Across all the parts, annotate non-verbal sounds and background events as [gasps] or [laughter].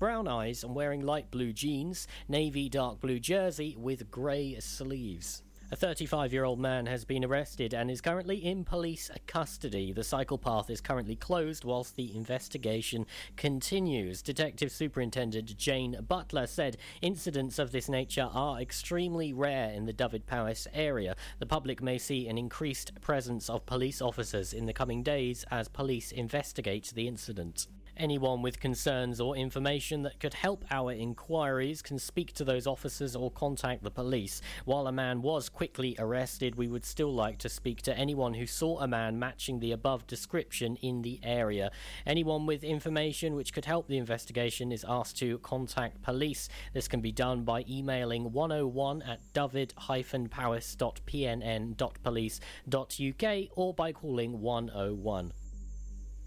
brown eyes and wearing light blue jeans, navy dark blue jersey with grey sleeves. A 35 year old man has been arrested and is currently in police custody. The cycle path is currently closed whilst the investigation continues. Detective Superintendent Jane Butler said incidents of this nature are extremely rare in the Dyfed-Powys area. The public may see an increased presence of police officers in the coming days as police investigate the incident. Anyone with concerns or information that could help our inquiries can speak to those officers or contact the police. While a man was quickly arrested, we would still like to speak to anyone who saw a man matching the above description in the area. Anyone with information which could help the investigation is asked to contact police. This can be done by emailing 101 at dyfed-powys.pnn.police.uk or by calling 101.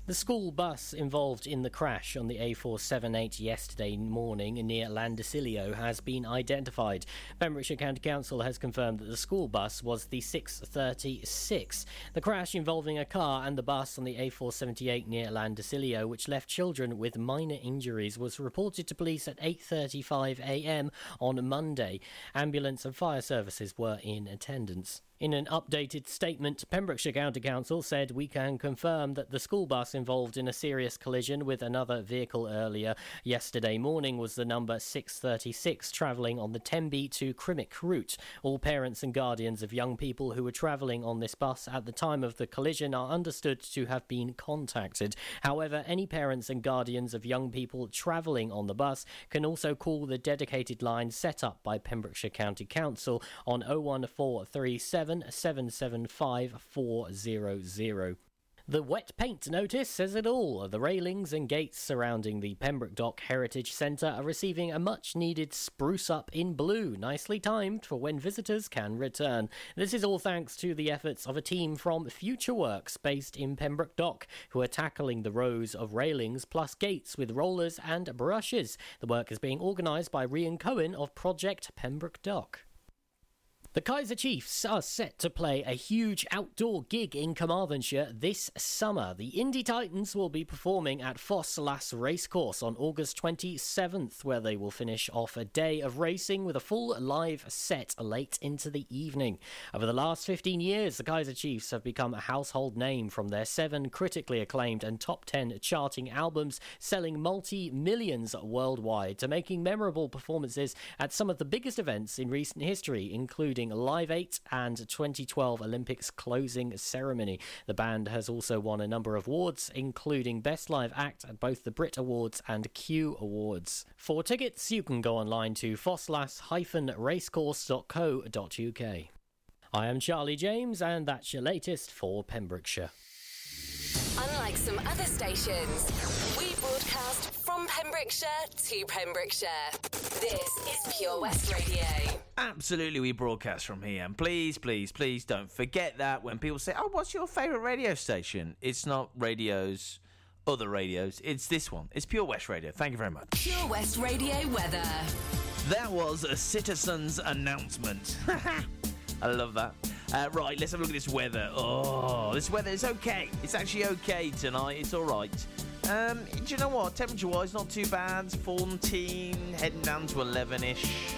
The school bus involved in the crash on the A478 yesterday morning near Llandyssilio has been identified. Pembrokeshire County Council has confirmed that the school bus was the 636. The crash involving a car and the bus on the A478 near Llandyssilio, which left children with minor injuries, was reported to police at 8:35 a.m. on Monday. Ambulance and fire services were in attendance. In an updated statement, Pembrokeshire County Council said we can confirm that the school bus involved in a serious collision with another vehicle earlier yesterday morning was the number 636 travelling on the Tenby to Crymych route. All parents and guardians of young people who were travelling on this bus at the time of the collision are understood to have been contacted. However, any parents and guardians of young people travelling on the bus can also call the dedicated line set up by Pembrokeshire County Council on 01437 775 400. The wet paint notice says it all. The railings and gates surrounding the Pembroke Dock Heritage Centre are receiving a much needed spruce up in blue, nicely timed for when visitors can return. This is all thanks to the efforts of a team from Future Works based in Pembroke Dock, who are tackling the rows of railings plus gates with rollers and brushes. The work is being organised by Rian Cohen of Project Pembroke Dock. The Kaiser Chiefs are set to play a huge outdoor gig in Carmarthenshire this summer. The Indy Titans will be performing at Ffos Las Racecourse on August 27th, where they will finish off a day of racing with a full live set late into the evening. Over the last 15 years, the Kaiser Chiefs have become a household name from their seven critically acclaimed and top 10 charting albums, selling multi millions worldwide, to making memorable performances at some of the biggest events in recent history, including Live 8 and 2012 Olympics closing ceremony. The band has also won a number of awards, including Best Live Act at both the Brit Awards and Q Awards. For tickets, you can go online to foslas-racecourse.co.uk. I am Charlie James, and that's your latest for Pembrokeshire. Unlike some other stations, we broadcast from Pembrokeshire to Pembrokeshire. This is Pure West Radio. Absolutely, we broadcast from here. And please, please, please don't forget that when people say, Oh, what's your favourite radio station? It's not radios, other radios. It's this one. It's Pure West Radio. Thank you very much. Pure West Radio weather. That was a citizen's announcement. [laughs] I love that. Uh, right, let's have a look at this weather. Oh, this weather is okay. It's actually okay tonight. It's all right. Um, do you know what? Temperature wise, not too bad. 14, heading down to 11 ish.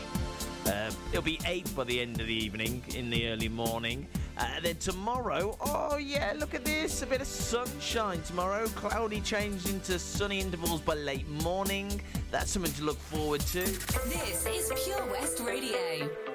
Uh, it'll be 8 by the end of the evening, in the early morning. Uh, then tomorrow, oh yeah, look at this. A bit of sunshine tomorrow. Cloudy changed into sunny intervals by late morning. That's something to look forward to. This is Pure West Radio.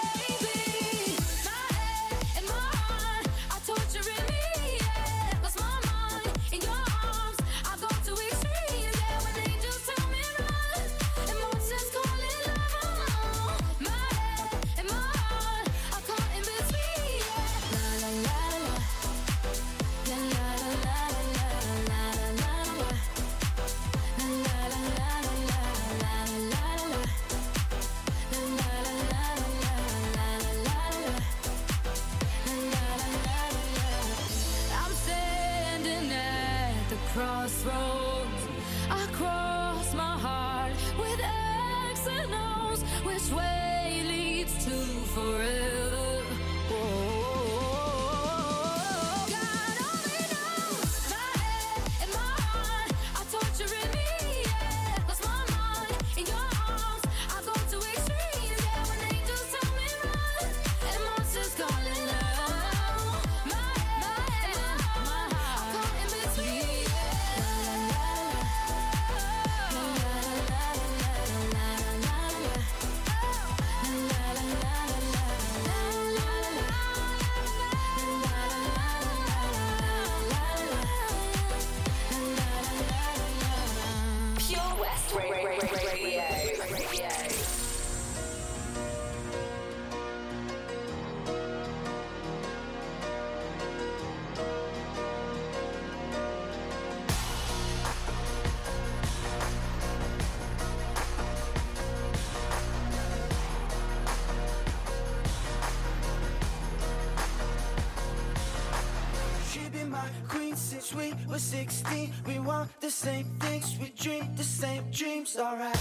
same things, we dream the same dreams, alright.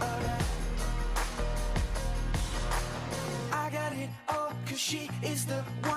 Alright. I got it all, cause she is the one.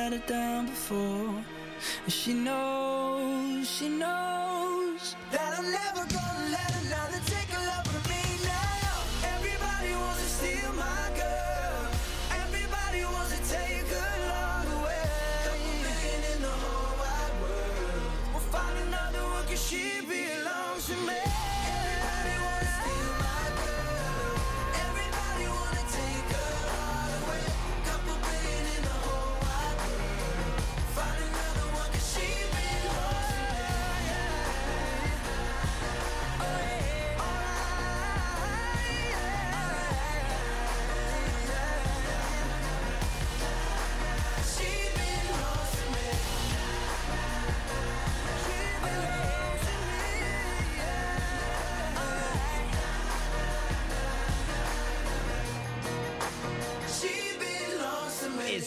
let her down before. And she knows, she knows.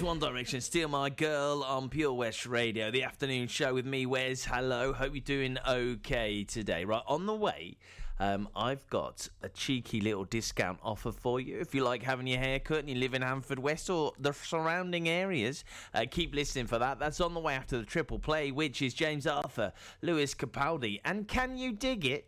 One Direction, Steal My Girl on Pure West Radio, the afternoon show with me, Wes. Hello, hope you're doing okay today. Right, on the way, um, I've got a cheeky little discount offer for you. If you like having your hair cut and you live in Haverfordwest or the surrounding areas, uh, keep listening for that. That's on the way after the triple play, which is James Arthur, Lewis Capaldi, and Can You Dig It?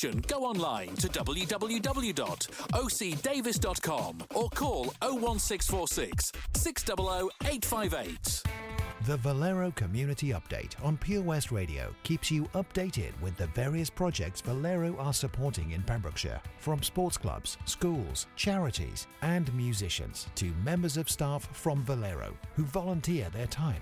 go online to www.ocdavis.com or call 01646 600 858. The Valero Community Update on Pure West Radio keeps you updated with the various projects Valero are supporting in Pembrokeshire, from sports clubs, schools, charities, and musicians to members of staff from Valero who volunteer their time.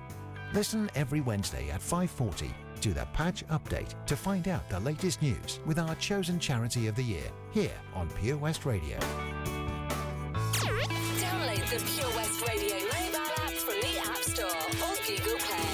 Listen every Wednesday at 5:40 to the Patch Update to find out the latest news with our chosen charity of the year here on Pure West Radio. Download the Pure West Radio mobile app from the App Store or Google Play.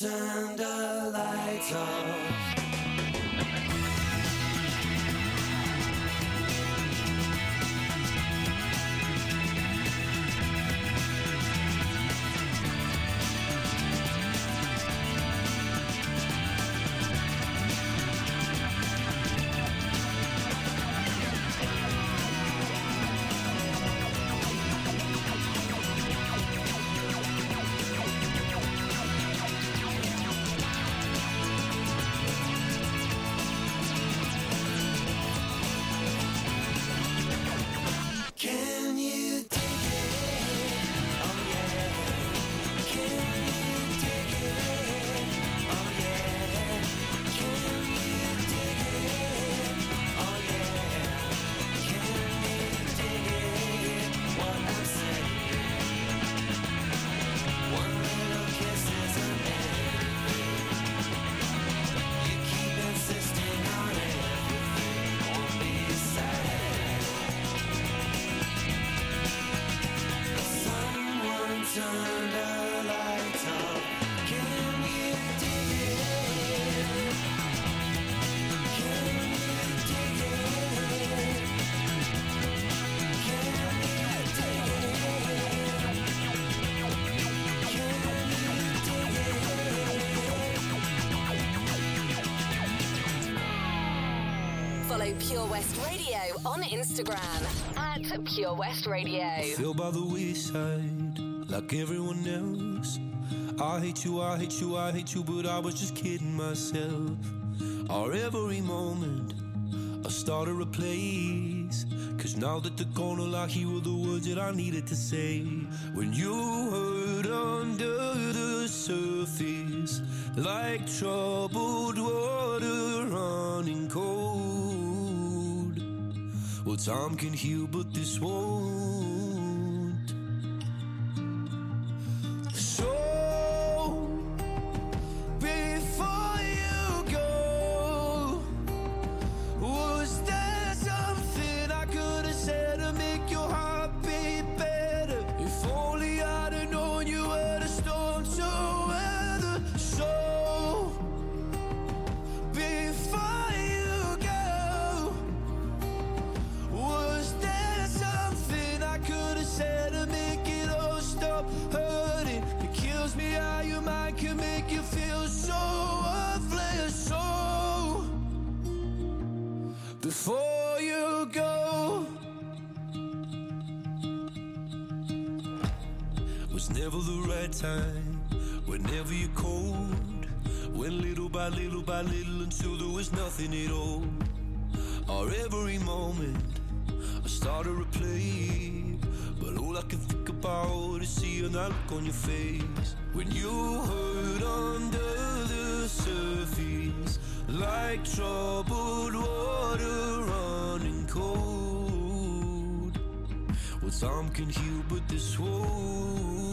Turned the lights off. Pure West Radio on Instagram at Pure West Radio. I feel by the wayside, like everyone else. I hate you, I hate you, I hate you, but I was just kidding myself. Our every moment, I started a place. Cause now that the corner lock, here were the words that I needed to say. When you heard under the surface, like troubled water running cold time can heal, but this won't. time. Whenever you're cold, when little by little by little until there was nothing at all. Or every moment, I start to replay. But all I can think about is seeing that look on your face. When you hurt under the surface, like troubled water running cold. Well, time can heal, but this wound.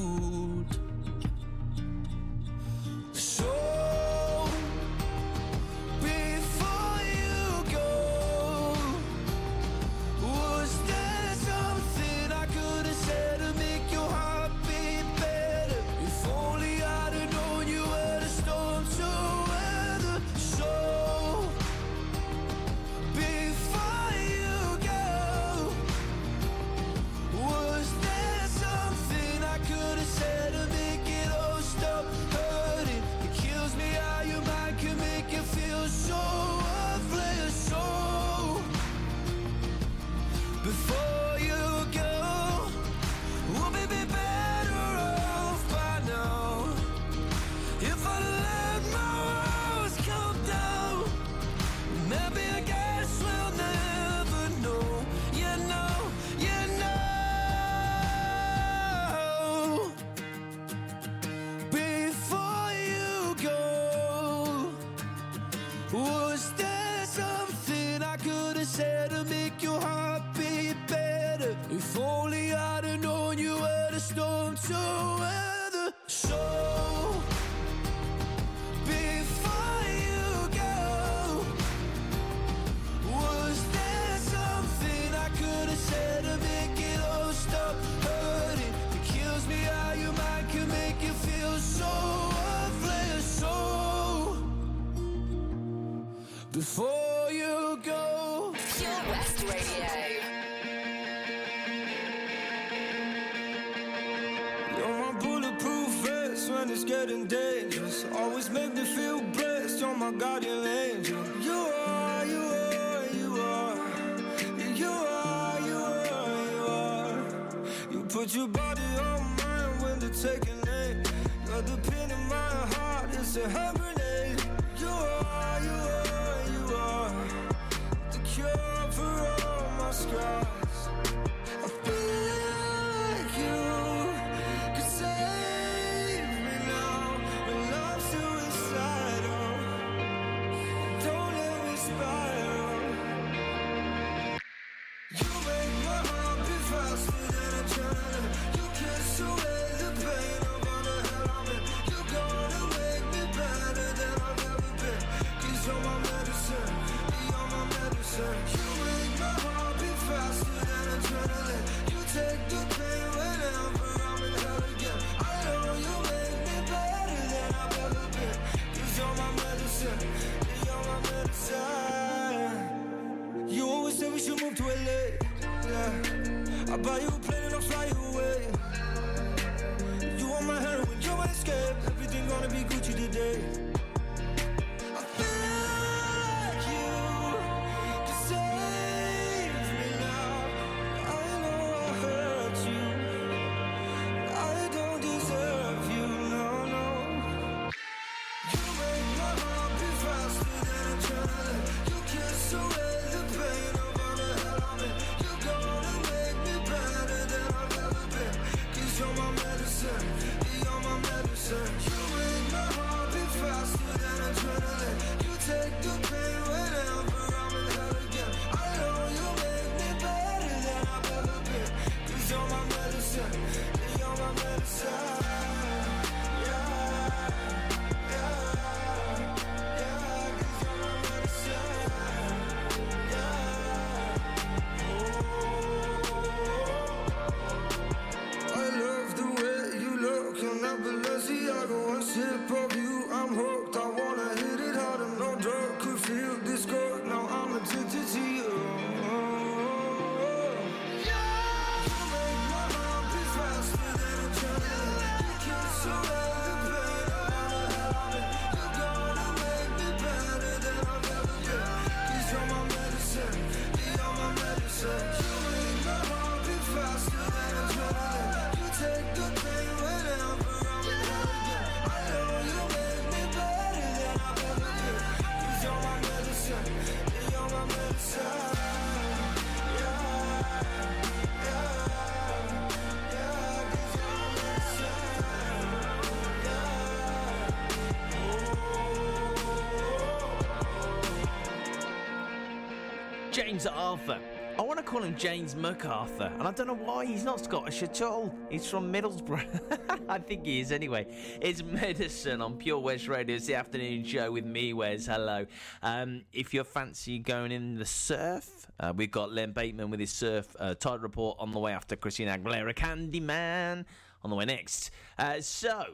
Arthur. I want to call him James MacArthur, and I don't know why he's not Scottish at all. He's from Middlesbrough. [laughs] I think he is anyway. It's Medicine on Pure West Radio. It's the afternoon show with me, Wes. Hello. Um, if you're fancy going in the surf, uh, we've got Len Bateman with his surf uh, tide report on the way after Christina Aguilera Candyman on the way next. Uh, so,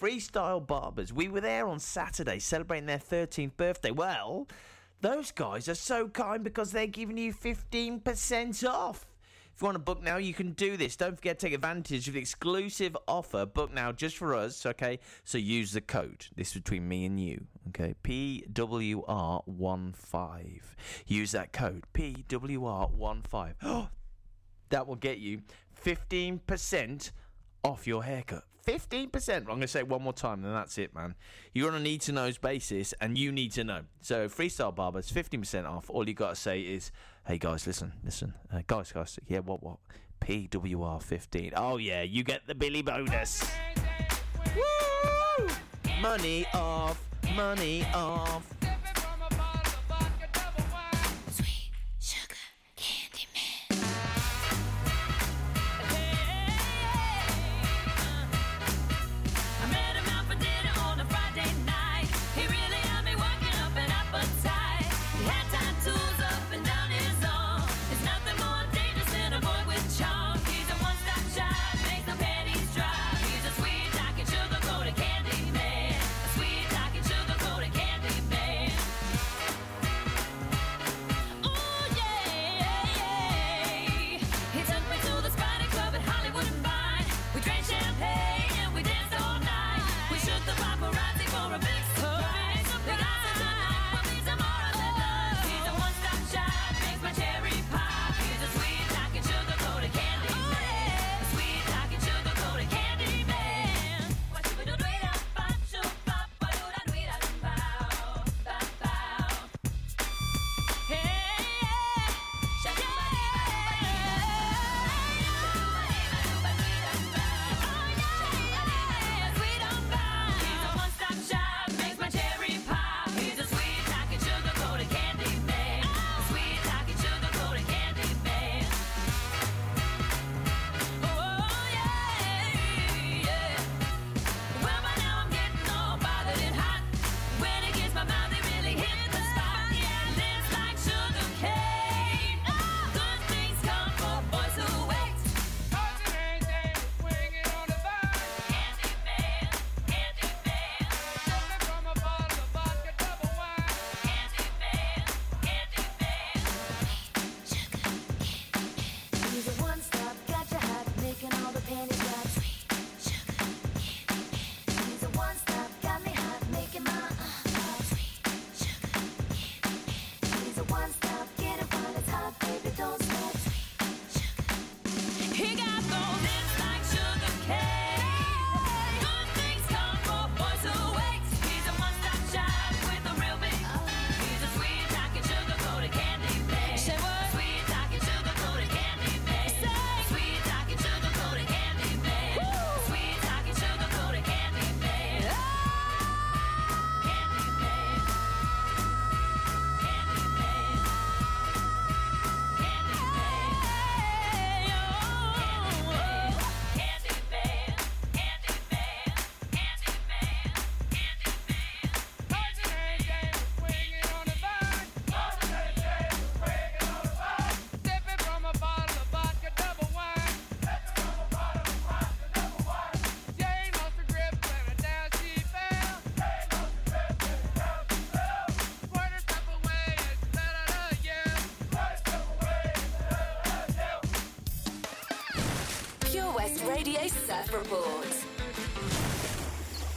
Freestyle Barbers. We were there on Saturday celebrating their 13th birthday. Well, those guys are so kind because they're giving you 15% off. If you want to book now, you can do this. Don't forget to take advantage of the exclusive offer. Book now just for us, okay? So use the code. This is between me and you, okay? PWR15. Use that code, PWR15. Oh, [gasps] that will get you 15% off your haircut. 15%. I'm going to say it one more time, and that's it, man. You're on a need to know's basis, and you need to know. So, Freestyle Barbers, 15% off. All you got to say is, hey, guys, listen, listen. Uh, guys, guys, yeah, what, what? PWR 15. Oh, yeah, you get the Billy bonus. Woo! Money off, money off.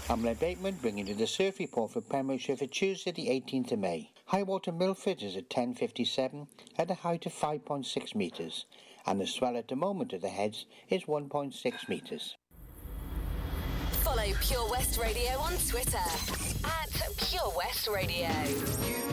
I'm Len Bateman, bringing you the surf report for Pembrokeshire for Tuesday the 18th of May. High water Milford is at 10.57 at a height of 5.6 metres, and the swell at the moment at the heads is 1.6 metres. Follow Pure West Radio on Twitter at Pure West Radio.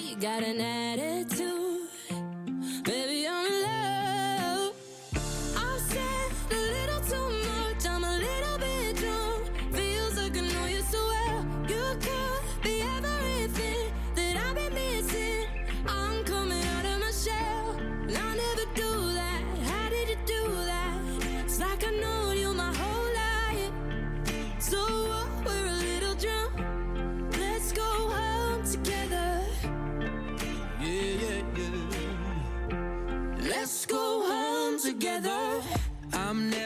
got an attitude.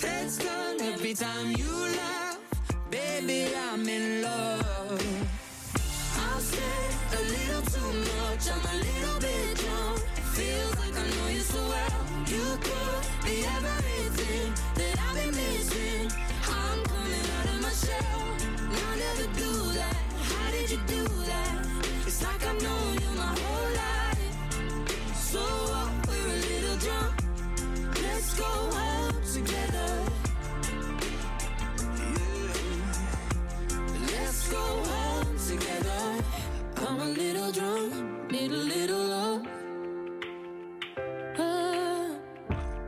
Heads turn every time you laugh. Baby, I'm in love. I've said a little too much, I'm a little bit drunk. Feels like I know you so well. You could be everything that I've been missing. I'm coming out of my shell. I never do that. How did you do that? It's like I've known you my whole life. So what? We're a little drunk. Let's go I'm a little drunk, need a little love.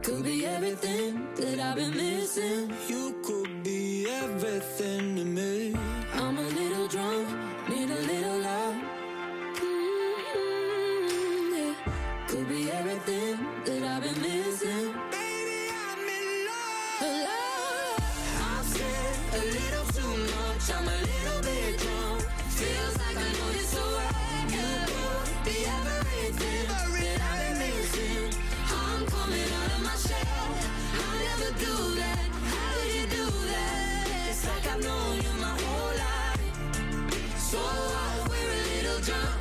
Could be everything that I've been missing. You could be everything We're a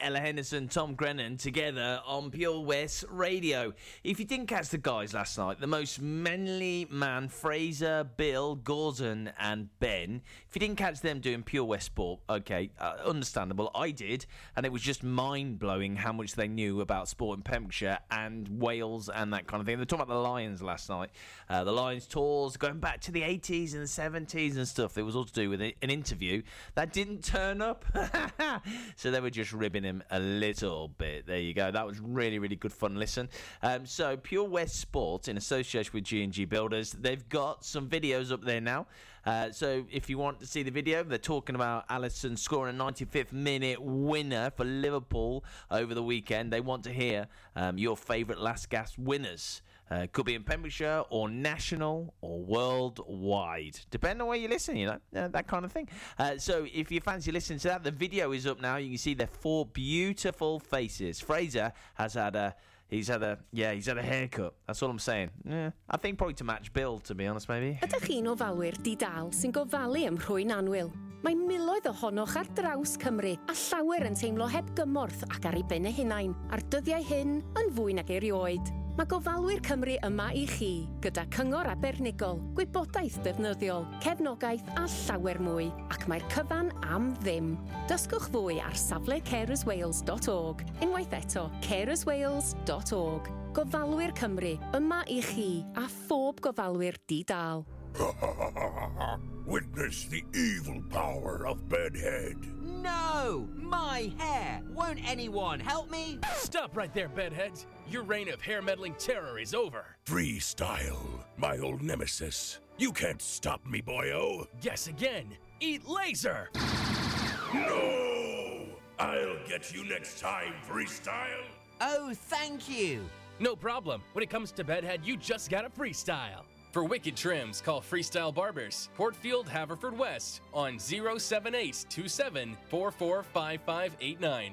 Ella Henderson, Tom Grennan together on Pure West Radio. If you didn't catch the guys last night, the most manly man, Fraser, Bill, Gordon, and Ben. You didn't catch them doing Pure West Sport, okay, uh, understandable. I did, and it was just mind blowing how much they knew about sport in Pembrokeshire and Wales and that kind of thing. They were talking about the Lions last night, uh, the Lions tours going back to the 80s and the 70s and stuff. It was all to do with an interview that didn't turn up. [laughs] so they were just ribbing him a little bit. There you go. That was really, really good fun. Listen. Um, so Pure West Sport, in association with G&G Builders, they've got some videos up there now. Uh, so if you want to see the video, they're talking about Alisson scoring a 95th minute winner for Liverpool over the weekend. They want to hear um, your favourite last gasp winners. Uh, could be in Pembrokeshire or national or worldwide, depending on where you listen, you know, uh, that kind of thing. Uh, so if you fancy listening to that, the video is up now. You can see their four beautiful faces. Fraser has had a. He's had a yeah, he's had a haircut. That's all I'm saying. Yeah, I think probably to match Bill, to be honest, maybe. Ydych chi'n ofalwyr di-dal sy'n gofalu ym rhwy'n anwyl? Mae miloedd ohonoch ar draws Cymru a llawer yn teimlo heb gymorth ac ar ei ben eu hunain, a'r dyddiau hyn yn fwy nag erioed. Mae gofalwyr Cymru yma i chi gyda cyngor abernigol, gwybodaeth defnyddiol, cefnogaeth a llawer mwy ac mae'r cyfan am ddim. Dysgwch fwy ar safle carerswales.org unwaith eto carerswales.org Gofalwyr Cymru yma i chi a phob gofalwyr di-dal. [laughs] Witness the evil power of Bedhead. No! My hair! Won't anyone help me? Stop right there, Bedheads! Your reign of hair meddling terror is over. Freestyle, my old nemesis. You can't stop me, boyo. Guess again. Eat laser! No! I'll get you next time, Freestyle. Oh, thank you. No problem. When it comes to bedhead, you just gotta freestyle. For wicked trims, call Freestyle Barbers, Portfield, Haverfordwest, on 07827 445589.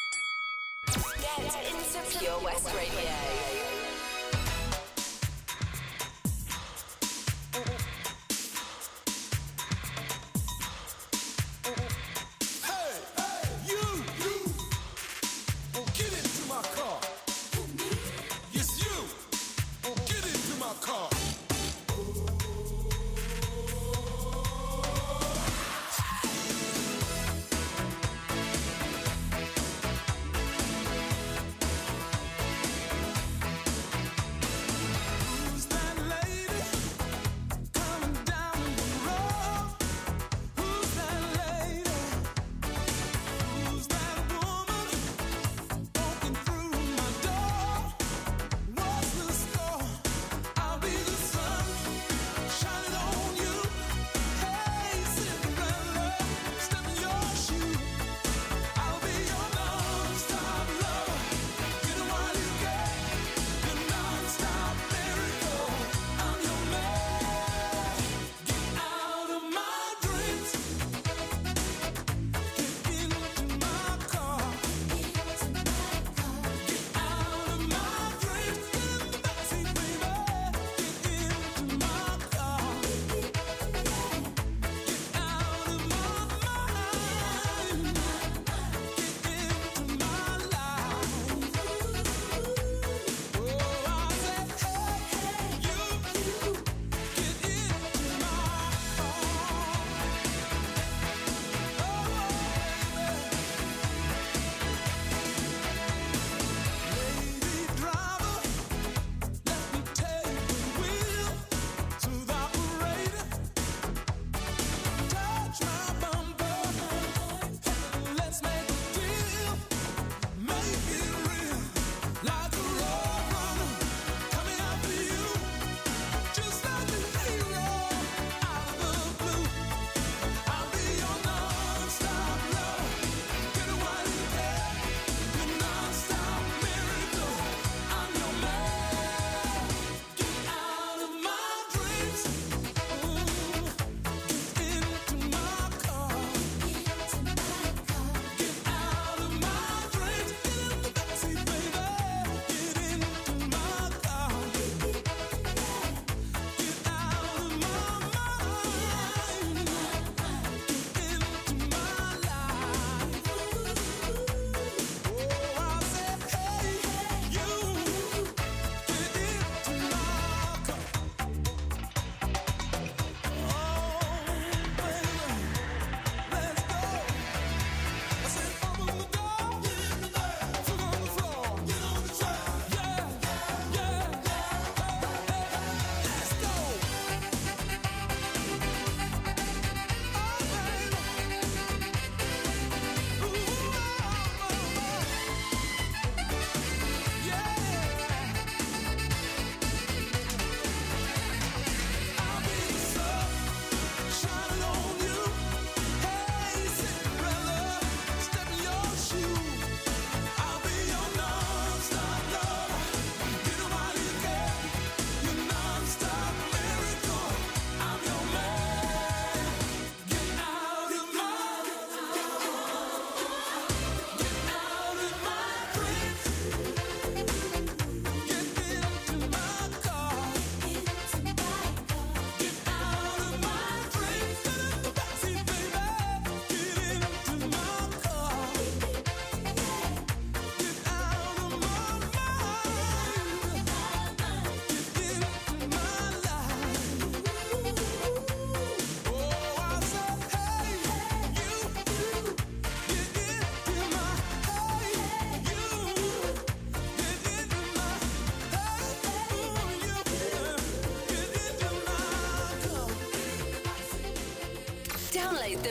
Get into Pure West Radio.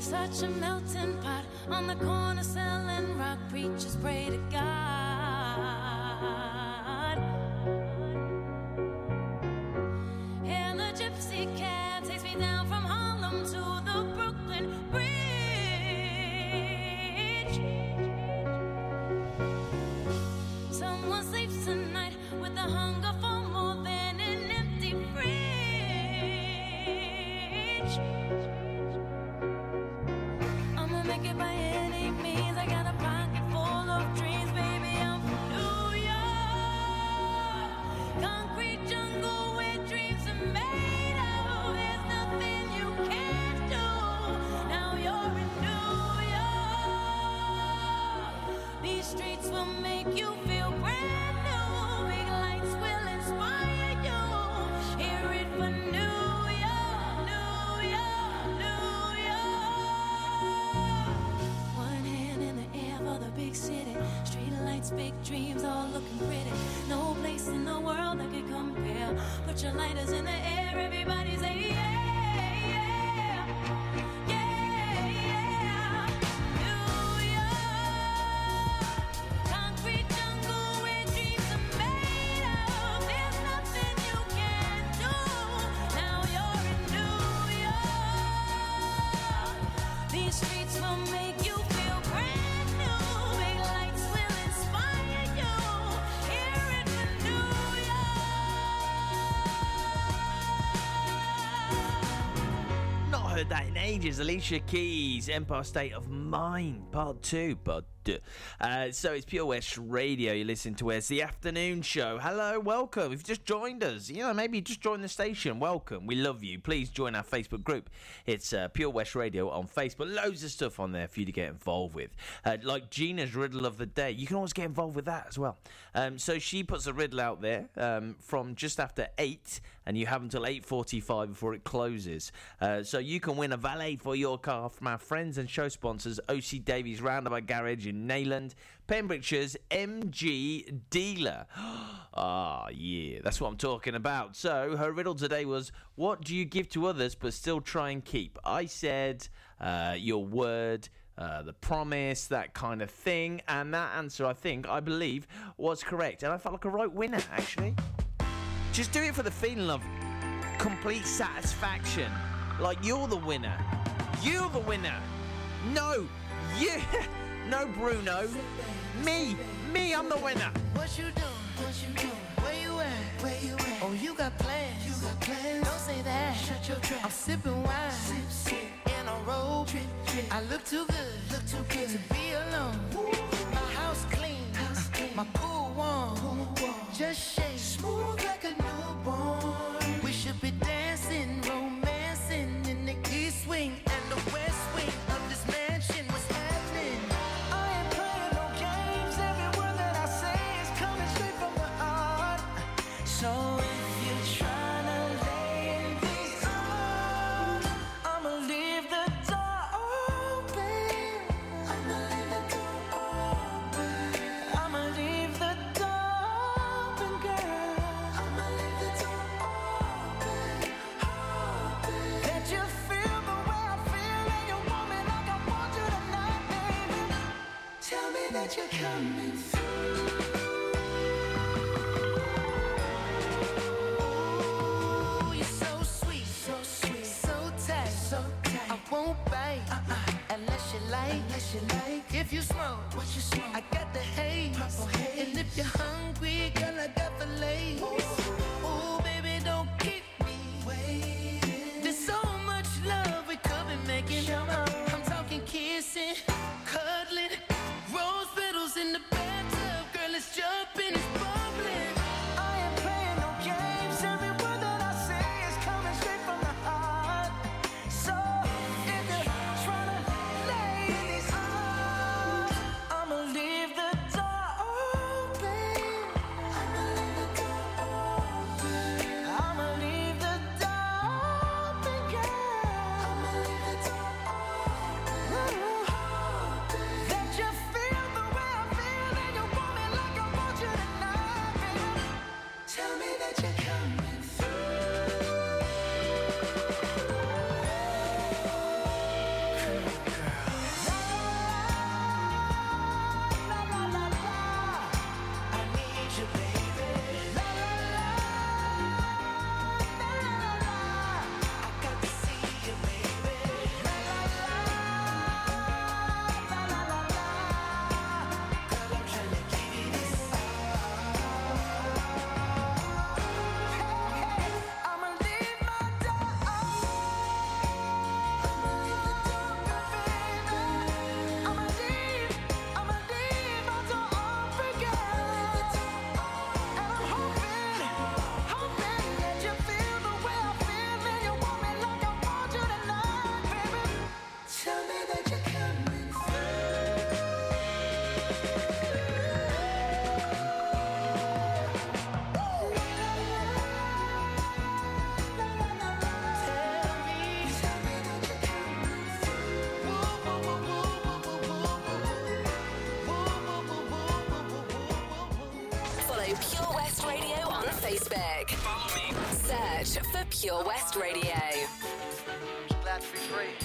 Such a melting pot on the corner selling rock. Preachers pray to God. Ages. Alicia Keys, Empire State of Mind, Part 2. But uh, so it's Pure West Radio. You listen to Where's the Afternoon Show. Hello, welcome. If you've just joined us, you know, maybe you just joined the station. Welcome. We love you. Please join our Facebook group. It's uh, Pure West Radio on Facebook. Loads of stuff on there for you to get involved with. Uh, like Gina's riddle of the day. You can always get involved with that as well. Um, so she puts a riddle out there um, from just after 8 and you have until 8.45 before it closes. Uh, so you can win a valet for your car from our friends and show sponsors, OC Davies Roundabout Garage in Neyland, Pembrokeshire's MG dealer. [gasps] Ah, yeah, that's what I'm talking about. So her riddle today was, what do you give to others but still try and keep? I said, uh, your word, uh, the promise, that kind of thing. And that answer, I think, I believe, was correct. And I felt like a right winner, actually. Just do it for the feeling of complete satisfaction. Like you're the winner. You're the winner. No, you. [laughs] No, Bruno. Me. Me, I'm the winner. What you doing? What you doing? Where you at? Where you at? Oh, you got plans. You got plans. Don't say that. Shut your trap. I'm sipping wine. Sip, sip. In a robe. Trip, trip. I look too good. Look too good to be alone. My house clean. House clean. My pool warm. Pool warm. Just shake. Smooth like a newborn. you're coming. Pure West Radio. Glad to be free.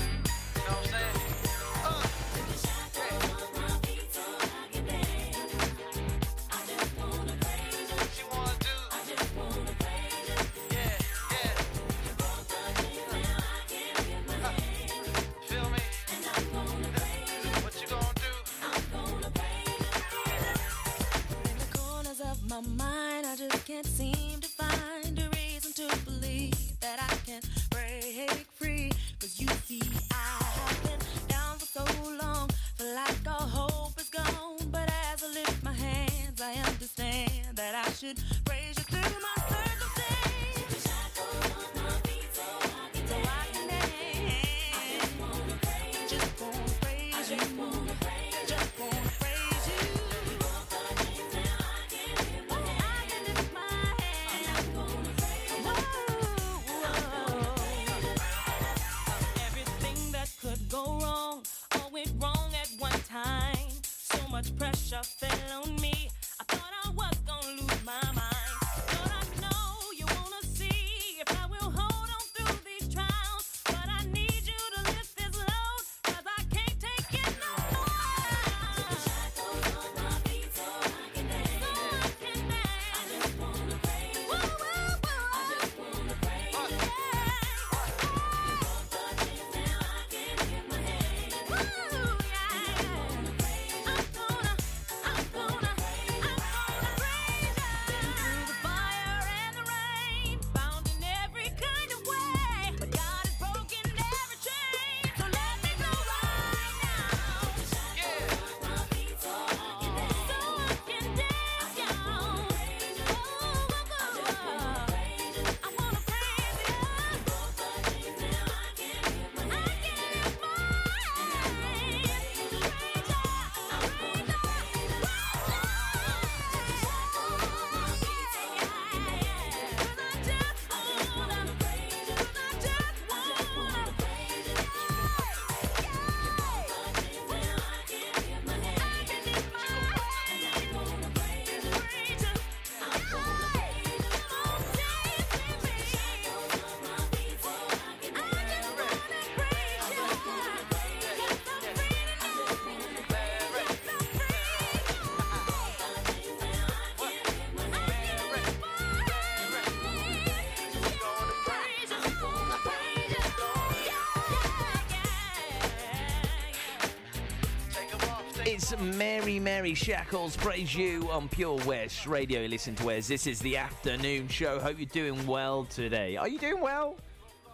Mary Mary Shackles Praise You on Pure West Radio. Listen to us. This is the afternoon show. Hope you're doing well today. Are you doing well?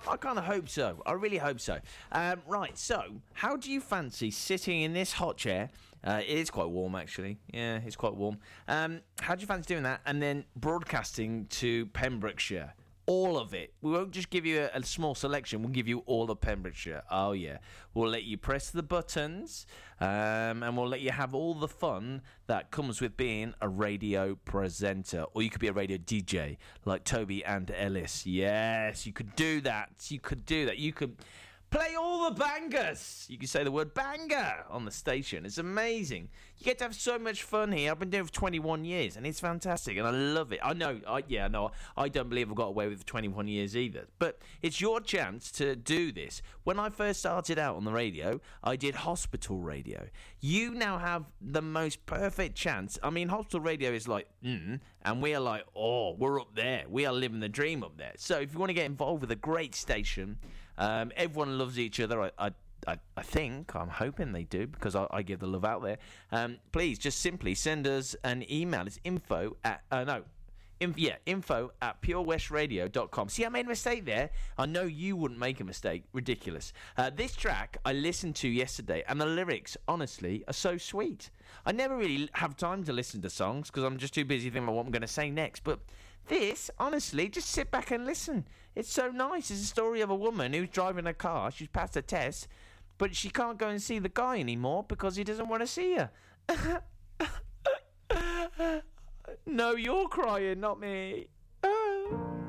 I kind of hope so. I really hope so. Um, right, so how do you fancy sitting in this hot chair? Uh, it is quite warm, actually. Yeah, it's quite warm. Um, how do you fancy doing that and then broadcasting to Pembrokeshire? All of it. We won't just give you a, a small selection. We'll give you all of Pembrokeshire. Oh yeah. We'll let you press the buttons, um, and we'll let you have all the fun that comes with being a radio presenter, or you could be a radio DJ like Toby and Ellis. Yes, you could do that. You could do that. You could play all the bangers. You can say the word banger on the station. It's amazing. You get to have so much fun here. I've been doing it for 21 years, and it's fantastic, and I love it. I know, I, yeah, no, I don't believe I've got away with 21 years either. But it's your chance to do this. When I first started out on the radio, I did hospital radio. You now have the most perfect chance. I mean, hospital radio is like, mm, and we are like, oh, we're up there. We are living the dream up there. So if you want to get involved with a great station, um, everyone loves each other. I, I, I, I think, I'm hoping they do because I, I give the love out there. Um, please just simply send us an email. It's info at, uh, no, Inf- yeah, info at purewestradio.com. See, I made a mistake there. I know you wouldn't make a mistake. Ridiculous. Uh, this track I listened to yesterday, and the lyrics, honestly, are so sweet. I never really have time to listen to songs because I'm just too busy thinking about what I'm going to say next. But this, honestly, just sit back and listen. It's so nice. It's a story of a woman who's driving a car. She's passed a test, but she can't go and see the guy anymore because he doesn't want to see her. [laughs] no, you're crying, not me. [laughs]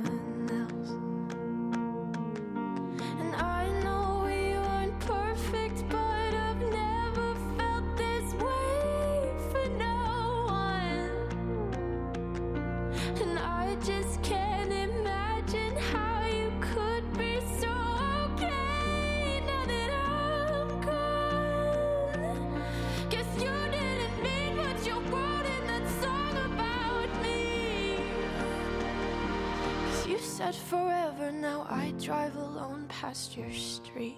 I drive alone past your street.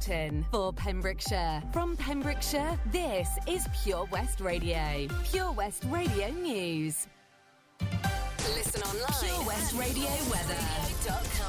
To for Pembrokeshire. From Pembrokeshire, this is Pure West Radio. Pure West Radio News. Listen online. Pure West Radio Weather.